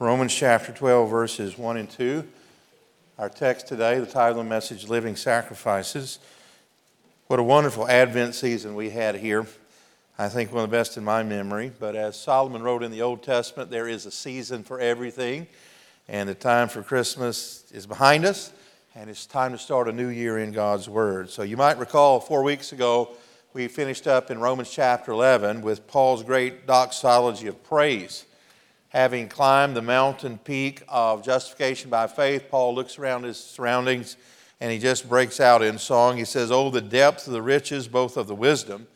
Romans chapter 12, verses 1 and 2. Our text today, the title of the message, Living Sacrifices. What a wonderful Advent season we had here. I think one of the best in my memory. But as Solomon wrote in the Old Testament, there is a season for everything. And the time for Christmas is behind us. And it's time to start a new year in God's Word. So you might recall four weeks ago, we finished up in Romans chapter 11 with Paul's great doxology of praise. Having climbed the mountain peak of justification by faith, Paul looks around his surroundings and he just breaks out in song. He says, Oh, the depth of the riches, both of the wisdom,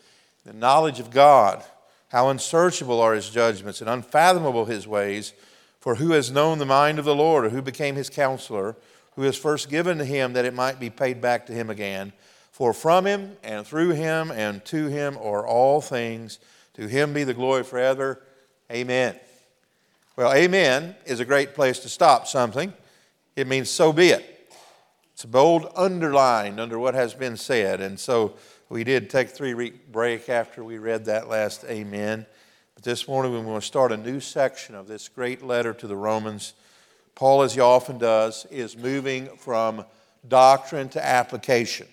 the knowledge of God, how unsearchable are his judgments and unfathomable his ways. For who has known the mind of the Lord, or who became his counselor, who has first given to him that it might be paid back to him again? For from him and through him and to him are all things. To him be the glory forever. Amen. Well, amen is a great place to stop something. It means so be it. It's bold underline under what has been said. And so we did take a three week break after we read that last amen. But this morning we want to start a new section of this great letter to the Romans. Paul, as he often does, is moving from doctrine to application.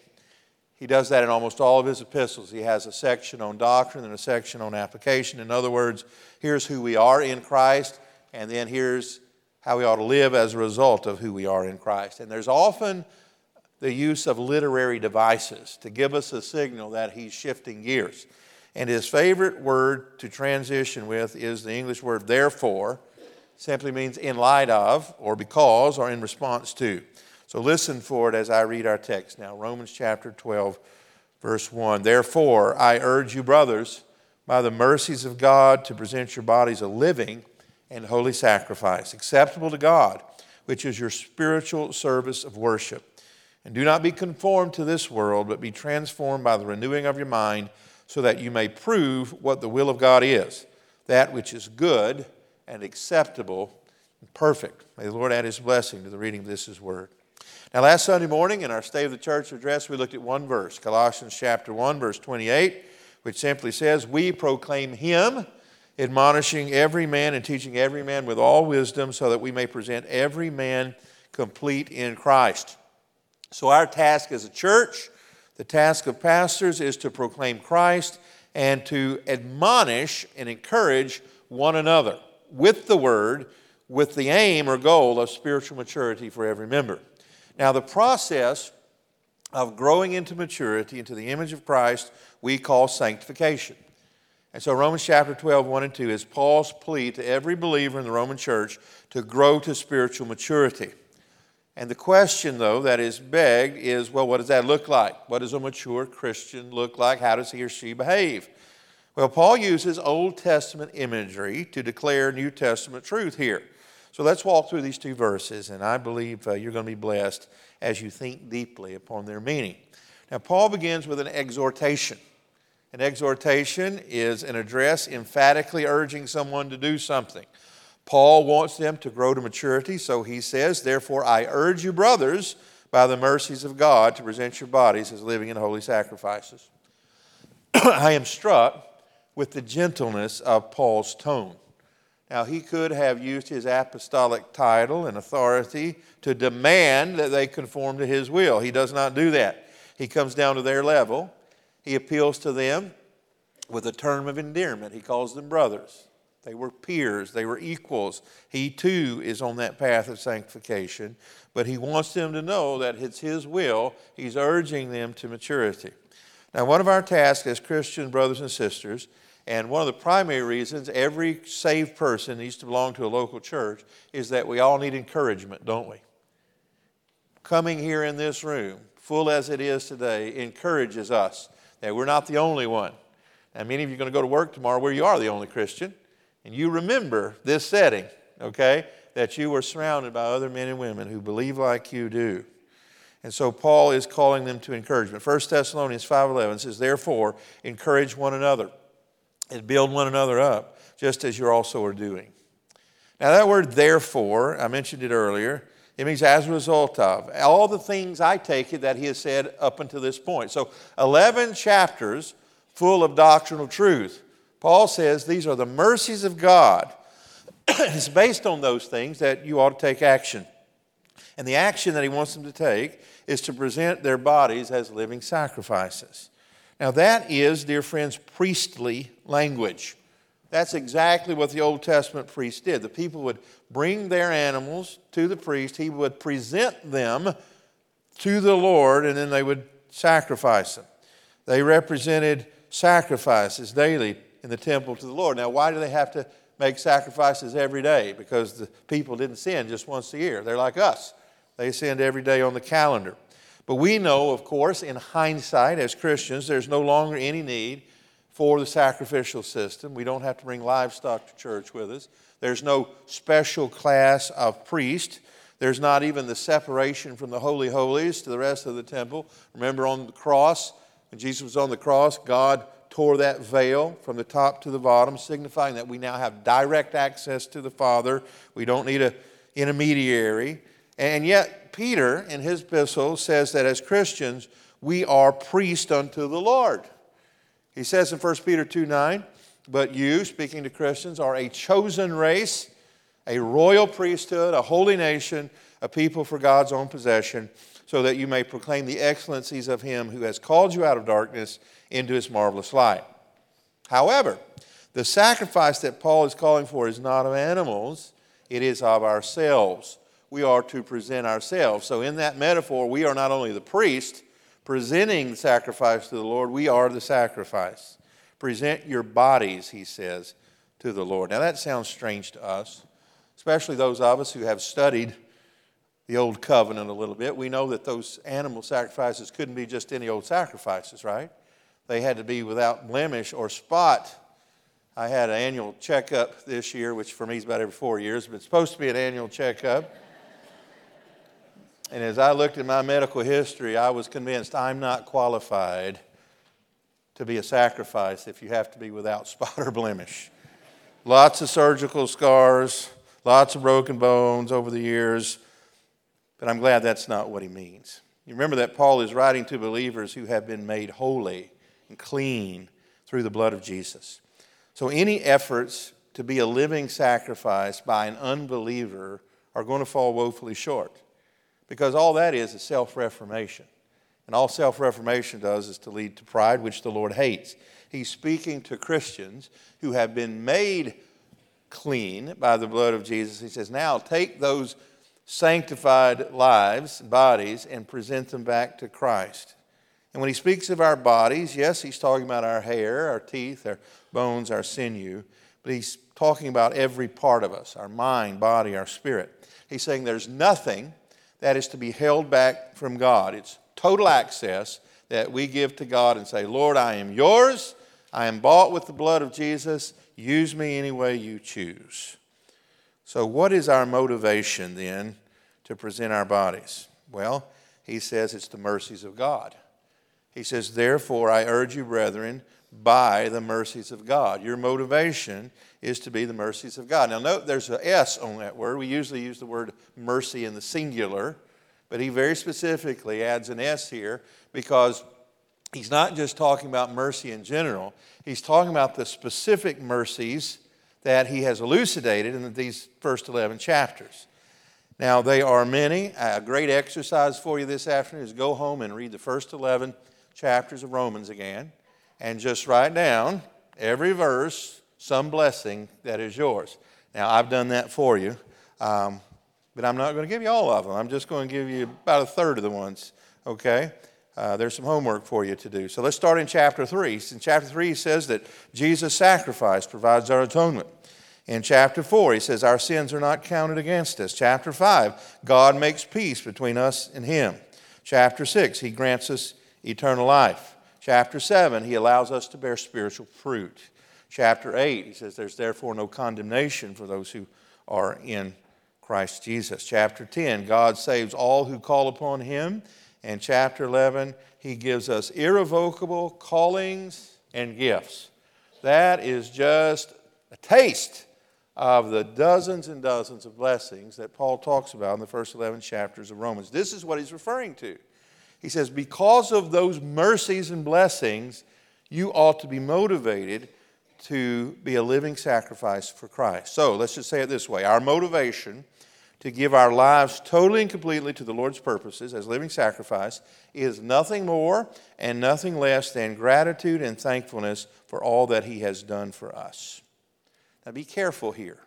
He does that in almost all of his epistles. He has a section on doctrine and a section on application. In other words, here's who we are in Christ, and then here's how we ought to live as a result of who we are in Christ. And there's often the use of literary devices to give us a signal that he's shifting gears. And his favorite word to transition with is the English word therefore, simply means in light of, or because, or in response to. So listen for it as I read our text now. Romans chapter 12, verse 1. Therefore, I urge you, brothers, by the mercies of God, to present your bodies a living and holy sacrifice, acceptable to God, which is your spiritual service of worship. And do not be conformed to this world, but be transformed by the renewing of your mind, so that you may prove what the will of God is, that which is good and acceptable and perfect. May the Lord add his blessing to the reading of this his word. Now, last Sunday morning in our State of the Church address, we looked at one verse, Colossians chapter 1, verse 28, which simply says, We proclaim him, admonishing every man and teaching every man with all wisdom, so that we may present every man complete in Christ. So, our task as a church, the task of pastors, is to proclaim Christ and to admonish and encourage one another with the word, with the aim or goal of spiritual maturity for every member. Now, the process of growing into maturity, into the image of Christ, we call sanctification. And so, Romans chapter 12, 1 and 2 is Paul's plea to every believer in the Roman church to grow to spiritual maturity. And the question, though, that is begged is well, what does that look like? What does a mature Christian look like? How does he or she behave? Well, Paul uses Old Testament imagery to declare New Testament truth here. So let's walk through these two verses, and I believe uh, you're going to be blessed as you think deeply upon their meaning. Now, Paul begins with an exhortation. An exhortation is an address emphatically urging someone to do something. Paul wants them to grow to maturity, so he says, Therefore, I urge you, brothers, by the mercies of God, to present your bodies as living and holy sacrifices. I am struck with the gentleness of Paul's tone. Now, he could have used his apostolic title and authority to demand that they conform to his will. He does not do that. He comes down to their level. He appeals to them with a term of endearment. He calls them brothers. They were peers, they were equals. He too is on that path of sanctification, but he wants them to know that it's his will. He's urging them to maturity. Now, one of our tasks as Christian brothers and sisters and one of the primary reasons every saved person needs to belong to a local church is that we all need encouragement, don't we? Coming here in this room, full as it is today, encourages us that we're not the only one. Now, many of you are going to go to work tomorrow where you are the only Christian, and you remember this setting. okay? That you were surrounded by other men and women who believe like you do. And so Paul is calling them to encouragement. 1 Thessalonians 5:11 says, "Therefore, encourage one another and build one another up, just as you also are doing." Now that word therefore, I mentioned it earlier, it means as a result of. All the things I take it that he has said up until this point. So 11 chapters full of doctrinal truth. Paul says these are the mercies of God. it's based on those things that you ought to take action. And the action that he wants them to take is to present their bodies as living sacrifices. Now, that is, dear friends, priestly language. That's exactly what the Old Testament priests did. The people would bring their animals to the priest, he would present them to the Lord, and then they would sacrifice them. They represented sacrifices daily in the temple to the Lord. Now, why do they have to make sacrifices every day? Because the people didn't sin just once a year. They're like us, they sinned every day on the calendar. But we know, of course, in hindsight, as Christians, there's no longer any need for the sacrificial system. We don't have to bring livestock to church with us. There's no special class of priest. There's not even the separation from the Holy Holies to the rest of the temple. Remember on the cross, when Jesus was on the cross, God tore that veil from the top to the bottom, signifying that we now have direct access to the Father. We don't need an intermediary. And yet, Peter, in his epistle, says that as Christians, we are priest unto the Lord. He says in 1 Peter 2 9, but you, speaking to Christians, are a chosen race, a royal priesthood, a holy nation, a people for God's own possession, so that you may proclaim the excellencies of him who has called you out of darkness into his marvelous light. However, the sacrifice that Paul is calling for is not of animals, it is of ourselves. We are to present ourselves. So, in that metaphor, we are not only the priest, presenting the sacrifice to the Lord, we are the sacrifice. Present your bodies, he says, to the Lord. Now that sounds strange to us, especially those of us who have studied the old covenant a little bit. We know that those animal sacrifices couldn't be just any old sacrifices, right? They had to be without blemish or spot. I had an annual checkup this year, which for me is about every four years, but it's supposed to be an annual checkup. And as I looked at my medical history, I was convinced I'm not qualified to be a sacrifice if you have to be without spot or blemish. Lots of surgical scars, lots of broken bones over the years, but I'm glad that's not what he means. You remember that Paul is writing to believers who have been made holy and clean through the blood of Jesus. So any efforts to be a living sacrifice by an unbeliever are going to fall woefully short. Because all that is is self reformation. And all self reformation does is to lead to pride, which the Lord hates. He's speaking to Christians who have been made clean by the blood of Jesus. He says, Now take those sanctified lives, bodies, and present them back to Christ. And when he speaks of our bodies, yes, he's talking about our hair, our teeth, our bones, our sinew, but he's talking about every part of us our mind, body, our spirit. He's saying there's nothing that is to be held back from God. It's total access that we give to God and say, Lord, I am yours. I am bought with the blood of Jesus. Use me any way you choose. So, what is our motivation then to present our bodies? Well, he says it's the mercies of God. He says, Therefore, I urge you, brethren, by the mercies of God. Your motivation is to be the mercies of God. Now, note there's an S on that word. We usually use the word mercy in the singular, but he very specifically adds an S here because he's not just talking about mercy in general, he's talking about the specific mercies that he has elucidated in these first 11 chapters. Now, they are many. A great exercise for you this afternoon is go home and read the first 11 chapters of Romans again and just write down every verse, some blessing that is yours. Now, I've done that for you, um, but I'm not going to give you all of them. I'm just going to give you about a third of the ones, okay? Uh, there's some homework for you to do. So let's start in chapter 3. In chapter 3, he says that Jesus' sacrifice provides our atonement. In chapter 4, he says, Our sins are not counted against us. Chapter 5, God makes peace between us and him. Chapter 6, he grants us eternal life. Chapter 7, he allows us to bear spiritual fruit. Chapter 8, he says, There's therefore no condemnation for those who are in Christ Jesus. Chapter 10, God saves all who call upon him. And chapter 11, he gives us irrevocable callings and gifts. That is just a taste of the dozens and dozens of blessings that Paul talks about in the first 11 chapters of Romans. This is what he's referring to. He says, Because of those mercies and blessings, you ought to be motivated to be a living sacrifice for Christ. So let's just say it this way our motivation to give our lives totally and completely to the Lord's purposes as living sacrifice is nothing more and nothing less than gratitude and thankfulness for all that He has done for us. Now be careful here.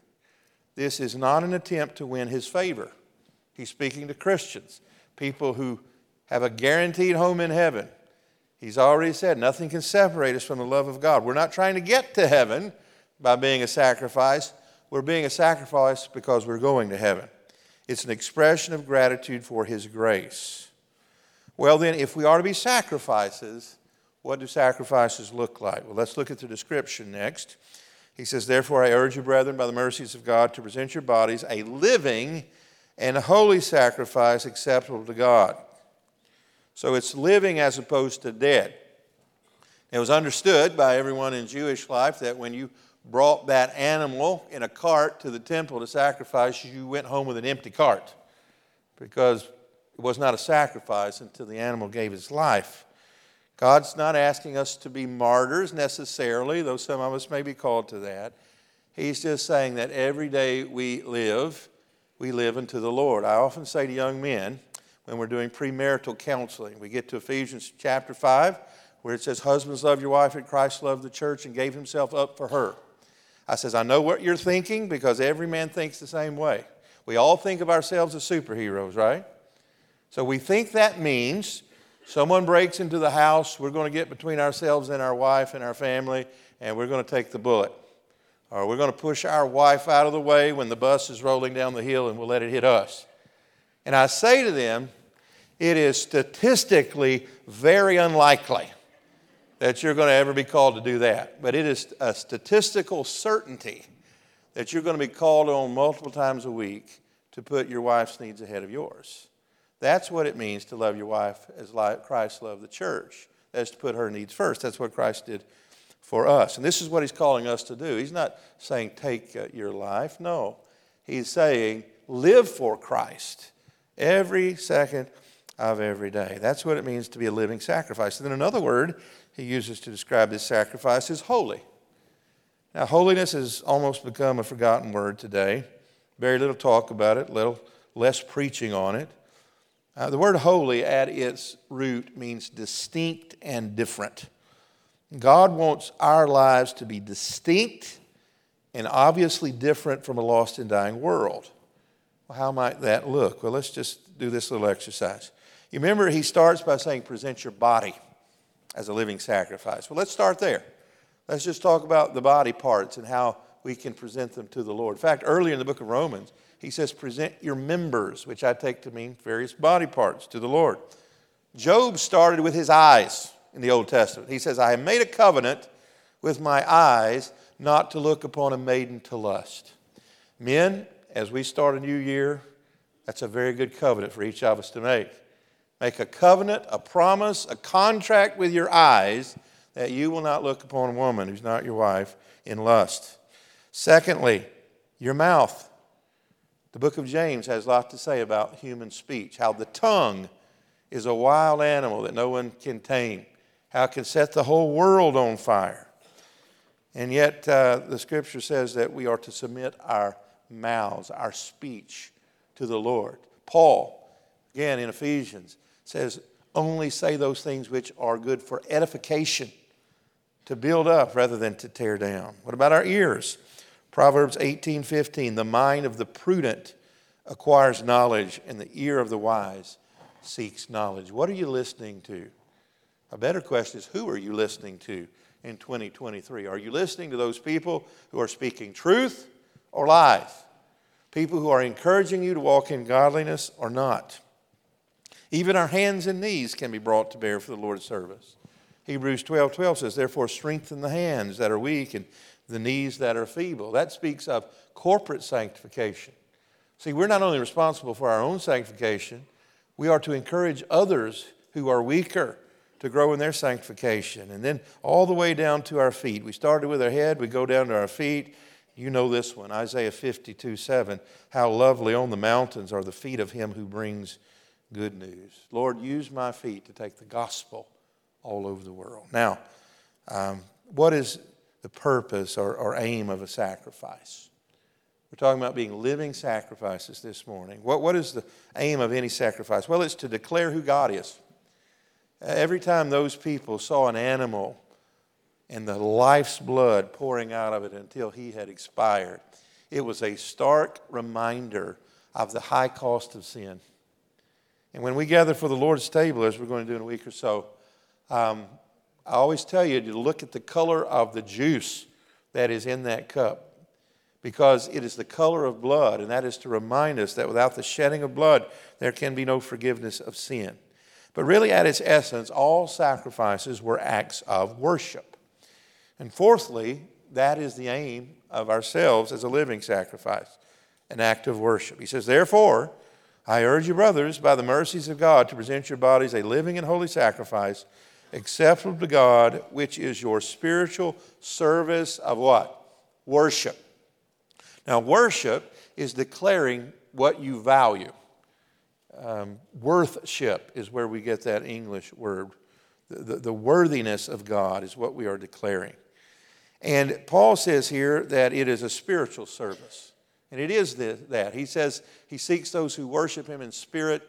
This is not an attempt to win His favor. He's speaking to Christians, people who have a guaranteed home in heaven. He's already said nothing can separate us from the love of God. We're not trying to get to heaven by being a sacrifice. We're being a sacrifice because we're going to heaven. It's an expression of gratitude for His grace. Well, then, if we are to be sacrifices, what do sacrifices look like? Well, let's look at the description next. He says, Therefore, I urge you, brethren, by the mercies of God, to present your bodies a living and holy sacrifice acceptable to God. So it's living as opposed to dead. It was understood by everyone in Jewish life that when you brought that animal in a cart to the temple to sacrifice, you went home with an empty cart because it was not a sacrifice until the animal gave its life. God's not asking us to be martyrs necessarily, though some of us may be called to that. He's just saying that every day we live, we live unto the Lord. I often say to young men when we're doing premarital counseling, we get to Ephesians chapter 5, where it says, Husbands, love your wife, and Christ loved the church and gave himself up for her. I says, I know what you're thinking because every man thinks the same way. We all think of ourselves as superheroes, right? So we think that means someone breaks into the house, we're going to get between ourselves and our wife and our family, and we're going to take the bullet. Or we're going to push our wife out of the way when the bus is rolling down the hill and we'll let it hit us. And I say to them, it is statistically very unlikely that you're going to ever be called to do that. But it is a statistical certainty that you're going to be called on multiple times a week to put your wife's needs ahead of yours. That's what it means to love your wife as Christ loved the church. That's to put her needs first. That's what Christ did for us. And this is what he's calling us to do. He's not saying take uh, your life. No. He's saying live for Christ every second of every day. That's what it means to be a living sacrifice. And then another word he uses to describe this sacrifice is holy. Now, holiness has almost become a forgotten word today. Very little talk about it, little less preaching on it. Uh, the word holy at its root means distinct and different. God wants our lives to be distinct and obviously different from a lost and dying world. Well, how might that look? Well, let's just do this little exercise. You remember, he starts by saying, present your body as a living sacrifice. Well, let's start there. Let's just talk about the body parts and how we can present them to the Lord. In fact, earlier in the book of Romans, he says, present your members, which I take to mean various body parts to the Lord. Job started with his eyes in the Old Testament. He says, I have made a covenant with my eyes not to look upon a maiden to lust. Men, as we start a new year, that's a very good covenant for each of us to make. Make a covenant, a promise, a contract with your eyes that you will not look upon a woman who's not your wife in lust. Secondly, your mouth. The book of James has a lot to say about human speech, how the tongue is a wild animal that no one can tame, how it can set the whole world on fire. And yet, uh, the scripture says that we are to submit our mouths, our speech to the Lord. Paul, again in Ephesians, says, only say those things which are good for edification, to build up rather than to tear down. What about our ears? Proverbs 18 15, the mind of the prudent acquires knowledge, and the ear of the wise seeks knowledge. What are you listening to? A better question is, who are you listening to in 2023? Are you listening to those people who are speaking truth or lies? People who are encouraging you to walk in godliness or not? Even our hands and knees can be brought to bear for the Lord's service. Hebrews 12 12 says, Therefore, strengthen the hands that are weak and the knees that are feeble. That speaks of corporate sanctification. See, we're not only responsible for our own sanctification, we are to encourage others who are weaker to grow in their sanctification. And then all the way down to our feet. We started with our head, we go down to our feet. You know this one, Isaiah 52 7. How lovely on the mountains are the feet of him who brings good news. Lord, use my feet to take the gospel all over the world. Now, um, what is the purpose or, or aim of a sacrifice? We're talking about being living sacrifices this morning. What, what is the aim of any sacrifice? Well, it's to declare who God is. Every time those people saw an animal and the life's blood pouring out of it until he had expired, it was a stark reminder of the high cost of sin. And when we gather for the Lord's table, as we're going to do in a week or so, um, I always tell you to look at the color of the juice that is in that cup because it is the color of blood, and that is to remind us that without the shedding of blood, there can be no forgiveness of sin. But really, at its essence, all sacrifices were acts of worship. And fourthly, that is the aim of ourselves as a living sacrifice, an act of worship. He says, Therefore, I urge you, brothers, by the mercies of God, to present your bodies a living and holy sacrifice, acceptable to God, which is your spiritual service of what? Worship. Now, worship is declaring what you value. Um, worthship is where we get that English word. The, the, the, worthiness of God is what we are declaring. And Paul says here that it is a spiritual service. And it is that. He says he seeks those who worship him in spirit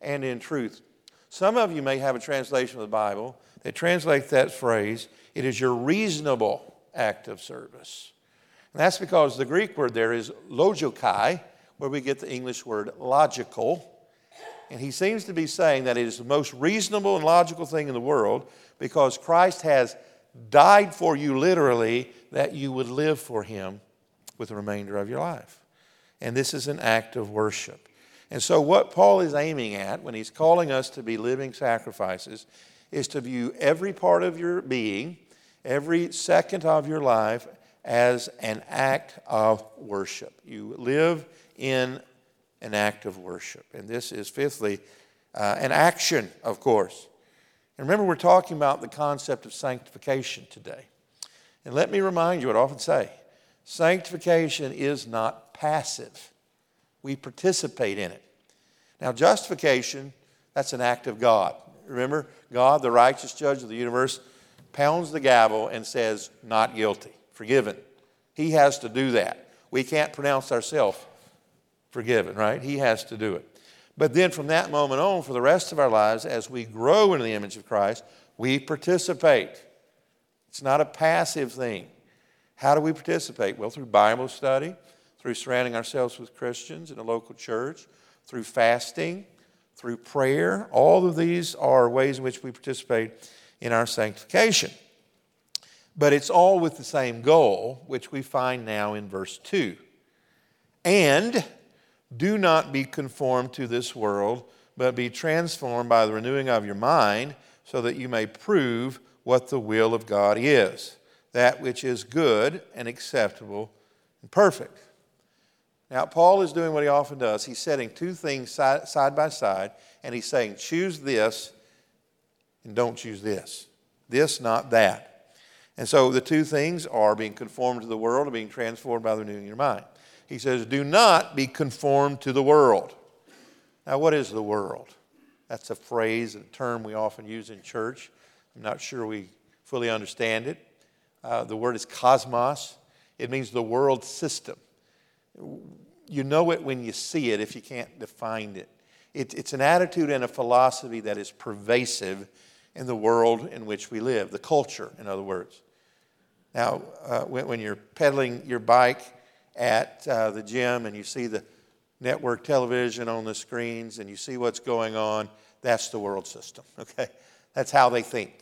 and in truth. Some of you may have a translation of the Bible that translates that phrase, it is your reasonable act of service. And that's because the Greek word there is logokai, where we get the English word logical. And he seems to be saying that it is the most reasonable and logical thing in the world because Christ has died for you literally that you would live for him with the remainder of your life. And this is an act of worship. And so, what Paul is aiming at when he's calling us to be living sacrifices is to view every part of your being, every second of your life, as an act of worship. You live in an act of worship. And this is, fifthly, uh, an action, of course. And remember, we're talking about the concept of sanctification today. And let me remind you what I often say sanctification is not passive, we participate in it. Now, justification, that's an act of God. Remember, God, the righteous judge of the universe, pounds the gavel and says, Not guilty, forgiven. He has to do that. We can't pronounce ourselves forgiven, right? He has to do it. But then from that moment on, for the rest of our lives, as we grow in the image of Christ, we participate. It's not a passive thing. How do we participate? Well, through Bible study, through surrounding ourselves with Christians in a local church, through fasting, through prayer. All of these are ways in which we participate in our sanctification. But it's all with the same goal, which we find now in verse 2. And do not be conformed to this world, but be transformed by the renewing of your mind, so that you may prove what the will of God is, that which is good and acceptable and perfect. Now, Paul is doing what he often does. He's setting two things side, side by side, and he's saying, choose this and don't choose this. This, not that. And so the two things are being conformed to the world and being transformed by the renewing of your mind. He says, Do not be conformed to the world. Now, what is the world? That's a phrase, and a term we often use in church. I'm not sure we fully understand it. Uh, the word is cosmos, it means the world system. You know it when you see it if you can't define it. it it's an attitude and a philosophy that is pervasive in the world in which we live, the culture, in other words. Now, uh, when, when, you're pedaling your bike at uh, the gym and you see the network television on the screens and you see what's going on, that's the world system, okay? That's how they think.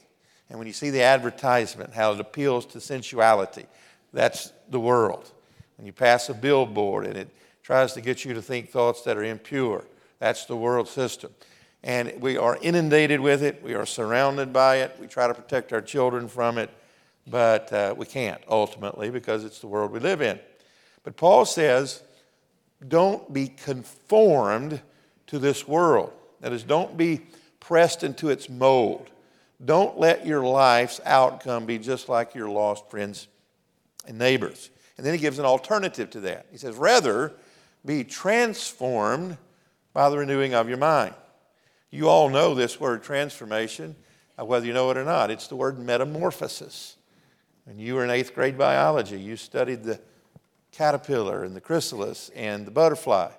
And when you see the advertisement, how it appeals to sensuality, that's the world. When you pass a billboard and it tries to get you to think thoughts that are impure, that's the world system. And we are inundated with it, we are surrounded by it, we try to protect our children from it. but uh, we can't ultimately because it's the world we live in. But Paul says, don't be conformed to this world. That is, don't be pressed into its mold. Don't let your life's outcome be just like your lost friends and neighbors. And then he gives an alternative to that. He says, rather, be transformed by the renewing of your mind. You all know this word transformation, uh, whether you know it or not. It's the word metamorphosis. When you were in eighth grade biology, you studied the caterpillar and the chrysalis and the butterfly,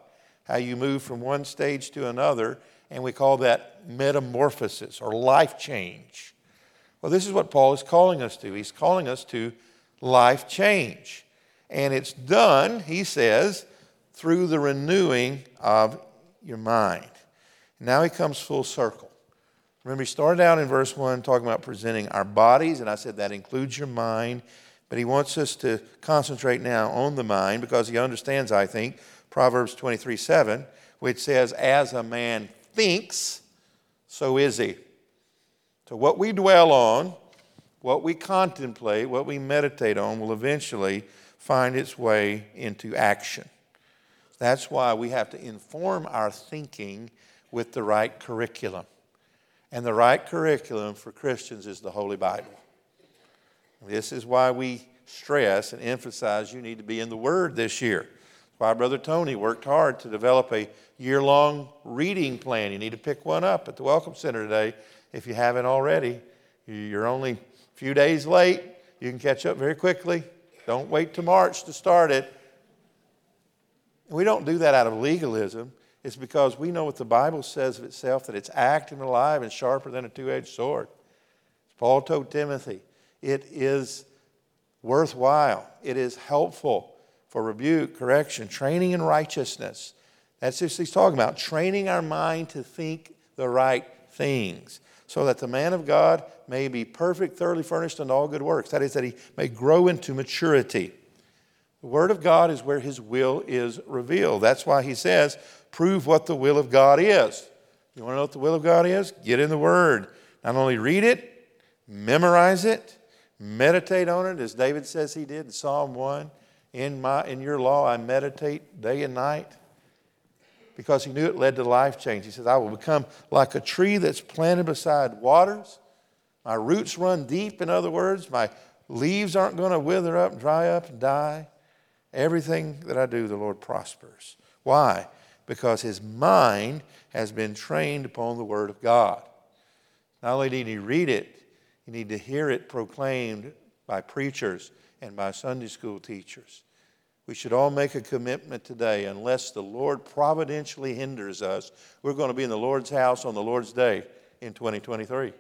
how you move from one stage to another, and we call that metamorphosis or life change. Well, this is what Paul is calling us to. He's calling us to life change. And it's done, he says, through the renewing of your mind. Now he comes full circle. Remember, he started out in verse 1 talking about presenting our bodies, and I said that includes your mind, but he wants us to concentrate now on the mind because he understands, I think, Proverbs 23 7, which says, As a man thinks, so is he. So, what we dwell on, what we contemplate, what we meditate on, will eventually find its way into action. That's why we have to inform our thinking with the right curriculum. And the right curriculum for Christians is the Holy Bible. This is why we stress and emphasize you need to be in the Word this year. That's why Brother Tony worked hard to develop a year long reading plan. You need to pick one up at the Welcome Center today if you haven't already. You're only a few days late. You can catch up very quickly. Don't wait to March to start it. We don't do that out of legalism. It's because we know what the Bible says of itself that it's active and alive and sharper than a two edged sword. Paul told Timothy, it is worthwhile, it is helpful for rebuke, correction, training in righteousness. That's what he's talking about, training our mind to think the right things, so that the man of God may be perfect, thoroughly furnished in all good works. That is, that he may grow into maturity. The Word of God is where His will is revealed. That's why He says, prove what the will of God is. You want to know what the will of God is? Get in the Word. Not only read it, memorize it, meditate on it, as David says he did in Psalm 1. In, my, in your law I meditate day and night because he knew it led to life change. He says, I will become like a tree that's planted beside waters. My roots run deep, in other words. My leaves aren't going to wither up, dry up, and die. Everything that I do, the Lord prospers. Why? Because his mind has been trained upon the Word of God. Not only did he read it, you need to hear it proclaimed by preachers and by Sunday school teachers. We should all make a commitment today, unless the Lord providentially hinders us. We're going to be in the Lord's house on the Lord's day in 2023.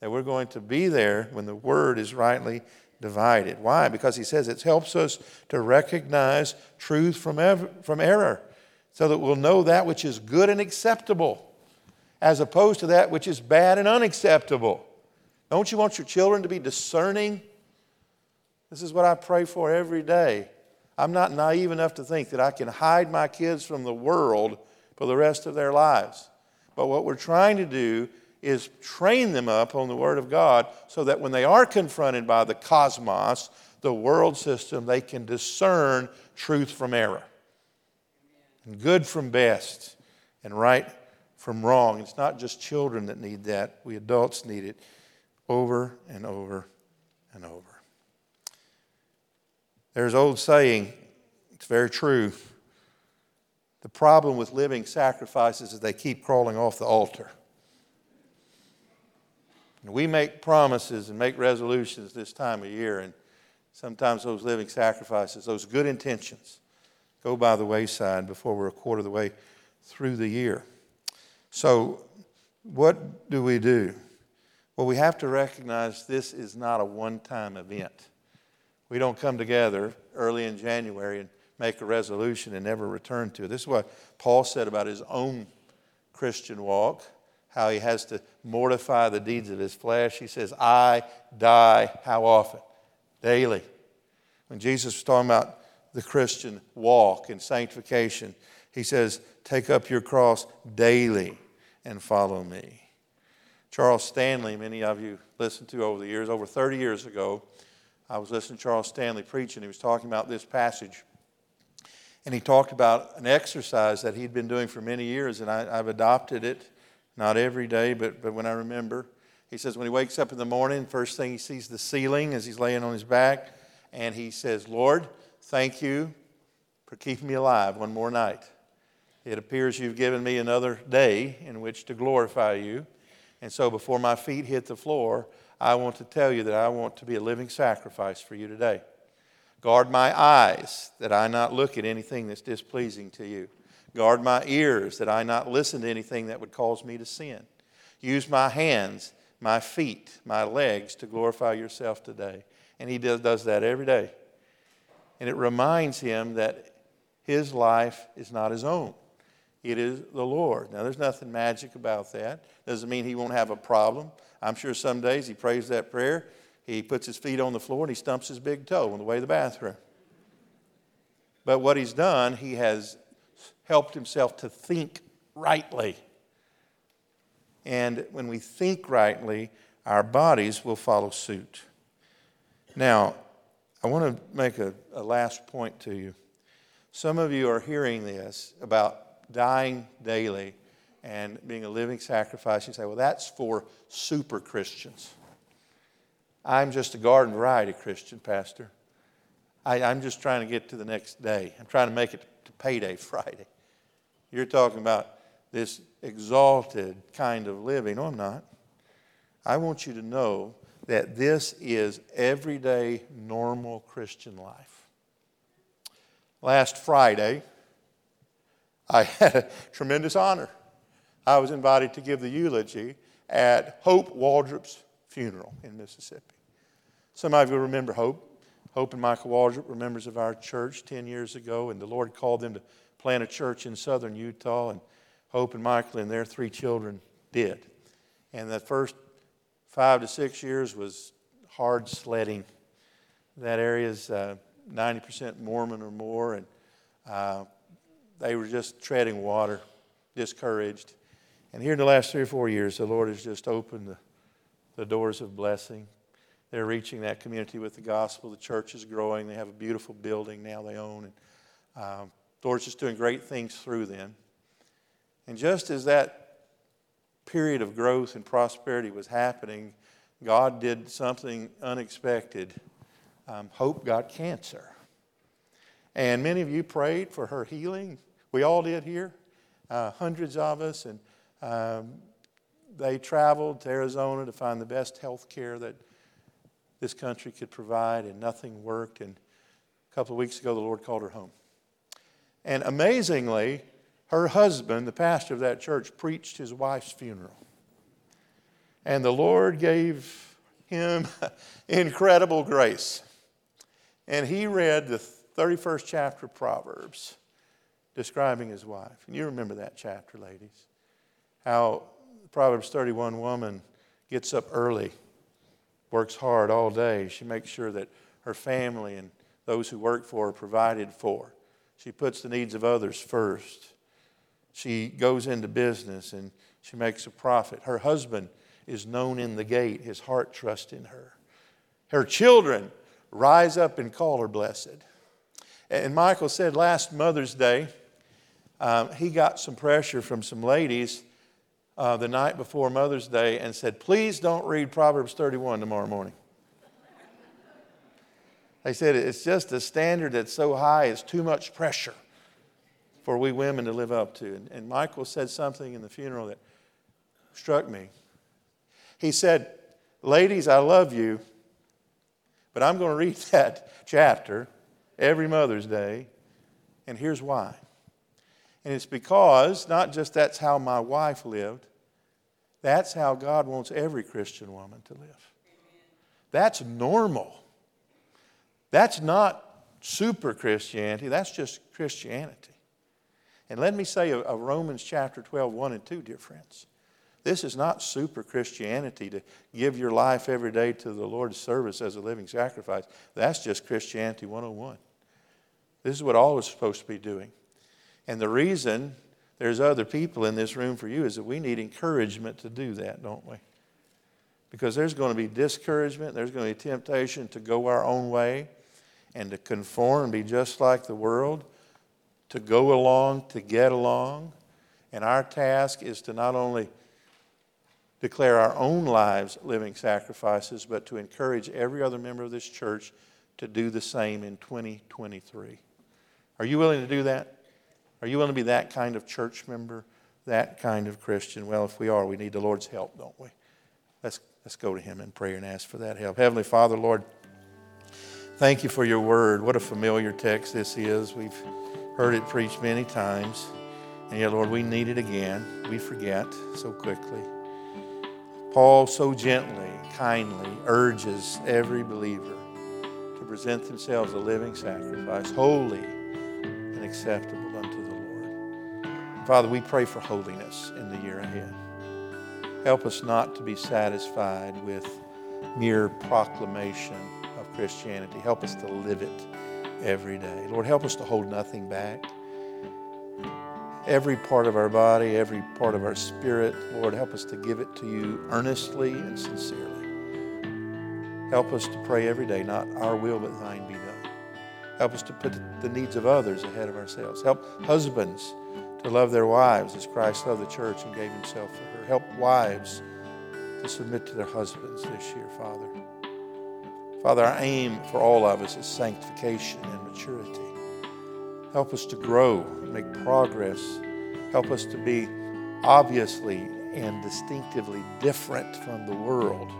And we're going to be there when the Word is rightly divided. Why? Because he says it helps us to recognize truth from, from error so that we'll know that which is good and acceptable as opposed to that which is bad and unacceptable. Don't you want your children to be discerning? This is what I pray for every day. I'm not naive enough to think that I can hide my kids from the world for the rest of their lives. But what we're trying to do is train them up on the Word of God so that when they are confronted by the cosmos, the world system, they can discern truth from error, and good from best, and right from wrong. It's not just children that need that, we adults need it over and over and over. There's an old saying, it's very true. The problem with living sacrifices is they keep crawling off the altar. We make promises and make resolutions this time of year, and sometimes those living sacrifices, those good intentions, go by the wayside before we're a quarter of the way through the year. So, what do we do? Well, we have to recognize this is not a one time event. We don't come together early in January and make a resolution and never return to it. This is what Paul said about his own Christian walk how he has to mortify the deeds of his flesh. He says, I die how often? Daily. When Jesus was talking about the Christian walk and sanctification, he says, Take up your cross daily and follow me. Charles Stanley, many of you listened to over the years, over 30 years ago, I was listening to Charles Stanley preach, and he was talking about this passage. And he talked about an exercise that he'd been doing for many years, and I, have adopted it, not every day, but, but when I remember. He says when he wakes up in the morning, first thing he sees the ceiling as he's laying on his back, and he says, Lord, thank you for keeping me alive one more night. It appears you've given me another day in which to glorify you. And so before my feet hit the floor, I want to tell you that I want to be a living sacrifice for you today. Guard my eyes that I not look at anything that's displeasing to you. Guard my ears that I not listen to anything that would cause me to sin. Use my hands, my feet, my legs to glorify yourself today. And he does, that every day. And it reminds him that his life is not his own. It is the Lord. Now, there's nothing magic about that. Doesn't mean he won't have a problem. I'm sure some days he prays that prayer, he puts his feet on the floor and he stumps his big toe on the way to the bathroom. But what he's done, he has helped himself to think rightly. And when we think rightly, our bodies will follow suit. Now, I want to make a, a last point to you. Some of you are hearing this about dying daily and being a living sacrifice, you say, well, that's for super Christians. I'm just a garden variety Christian, Pastor. I, am just trying to get to the next day. I'm trying to make it to payday Friday. You're talking about this exalted kind of living. No, I'm not. I want you to know that this is everyday, normal Christian life. Last Friday, I had a tremendous honor. I was invited to give the eulogy at Hope Waldrop's funeral in Mississippi. Some of you remember Hope. Hope and Michael Waldrop were members of our church 10 years ago, and the Lord called them to plant a church in southern Utah, and Hope and Michael and their three children did. And the first five to six years was hard sledding. That area is uh, 90% Mormon or more, and uh, they were just treading water, discouraged. And here in the last three or four years, the Lord has just opened the, the doors of blessing. They're reaching that community with the gospel. The church is growing. They have a beautiful building now they own. And um, the Lord's just doing great things through them. And just as that period of growth and prosperity was happening, God did something unexpected. Um, Hope got cancer. And many of you prayed for her healing. We all did here, uh, hundreds of us, and um, they traveled to Arizona to find the best health care that this country could provide, and nothing worked. And a couple of weeks ago, the Lord called her home. And amazingly, her husband, the pastor of that church, preached his wife's funeral. And the Lord gave him incredible grace. And he read the 31st chapter of Proverbs describing his wife. And you remember that chapter, ladies. How Proverbs 31 woman gets up early, works hard all day. She makes sure that her family and those who work for her are provided for. She puts the needs of others first. She goes into business and she makes a profit. Her husband is known in the gate, his heart trusts in her. Her children rise up and call her blessed. And Michael said last Mother's Day, um, he got some pressure from some ladies uh, the night before Mother's Day and said, Please don't read Proverbs 31 tomorrow morning. They said it's just a standard that's so high, it's too much pressure for we women to live up to. And, and Michael said something in the funeral that struck me. He said, Ladies, I love you, but I'm going to read that chapter every Mother's Day, and here's why. And it's because not just that's how my wife lived, that's how God wants every Christian woman to live. That's normal. That's not super Christianity, that's just Christianity. And let me say a Romans chapter 12, 1 and 2, dear friends. This is not super Christianity to give your life every day to the Lord's service as a living sacrifice. That's just Christianity 101. This is what all is supposed to be doing. And the reason there's other people in this room for you is that we need encouragement to do that, don't we? because there's going to be discouragement, there's going to be temptation to go our own way and to conform be just like the world, to go along, to get along. And our task is to not only declare our own lives living sacrifices, but to encourage every other member of this church to do the same in 2023. Are you willing to do that? Are you willing to be that kind of church member, that kind of Christian? Well, if we are, we need the Lord's help, don't we? Let's, let's go to Him in prayer and ask for that help. Heavenly Father, Lord, thank you for your word. What a familiar text this is. We've heard it preached many times. And yet, Lord, we need it again. We forget so quickly. Paul so gently, kindly urges every believer to present themselves a living sacrifice, holy and acceptable. Father, we pray for holiness in the year ahead. Help us not to be satisfied with mere proclamation of Christianity. Help us to live it every day. Lord, help us to hold nothing back. Every part of our body, every part of our spirit, Lord, help us to give it to you earnestly and sincerely. Help us to pray every day, not our will, but thine be done. Help us to put the needs of others ahead of ourselves. Help husbands to love their wives as Christ loved the church and gave himself for her. Help wives to submit to their husbands this year, Father. Father, our aim for all of us is sanctification and maturity. Help us to grow and make progress. Help us to be obviously and distinctively different from the world.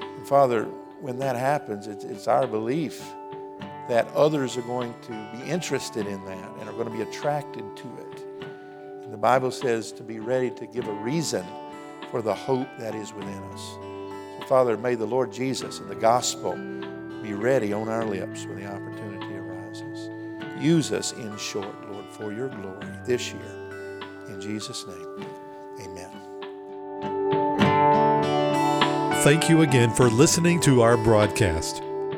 And Father, when that happens, it's, it's our belief that others are going to be interested in that and are going to be attracted to it. And the Bible says to be ready to give a reason for the hope that is within us. So, Father, may the Lord Jesus and the gospel be ready on our lips when the opportunity arises. Use us in short, Lord, for your glory this year. In Jesus' name, amen. Thank you again for listening to our broadcast.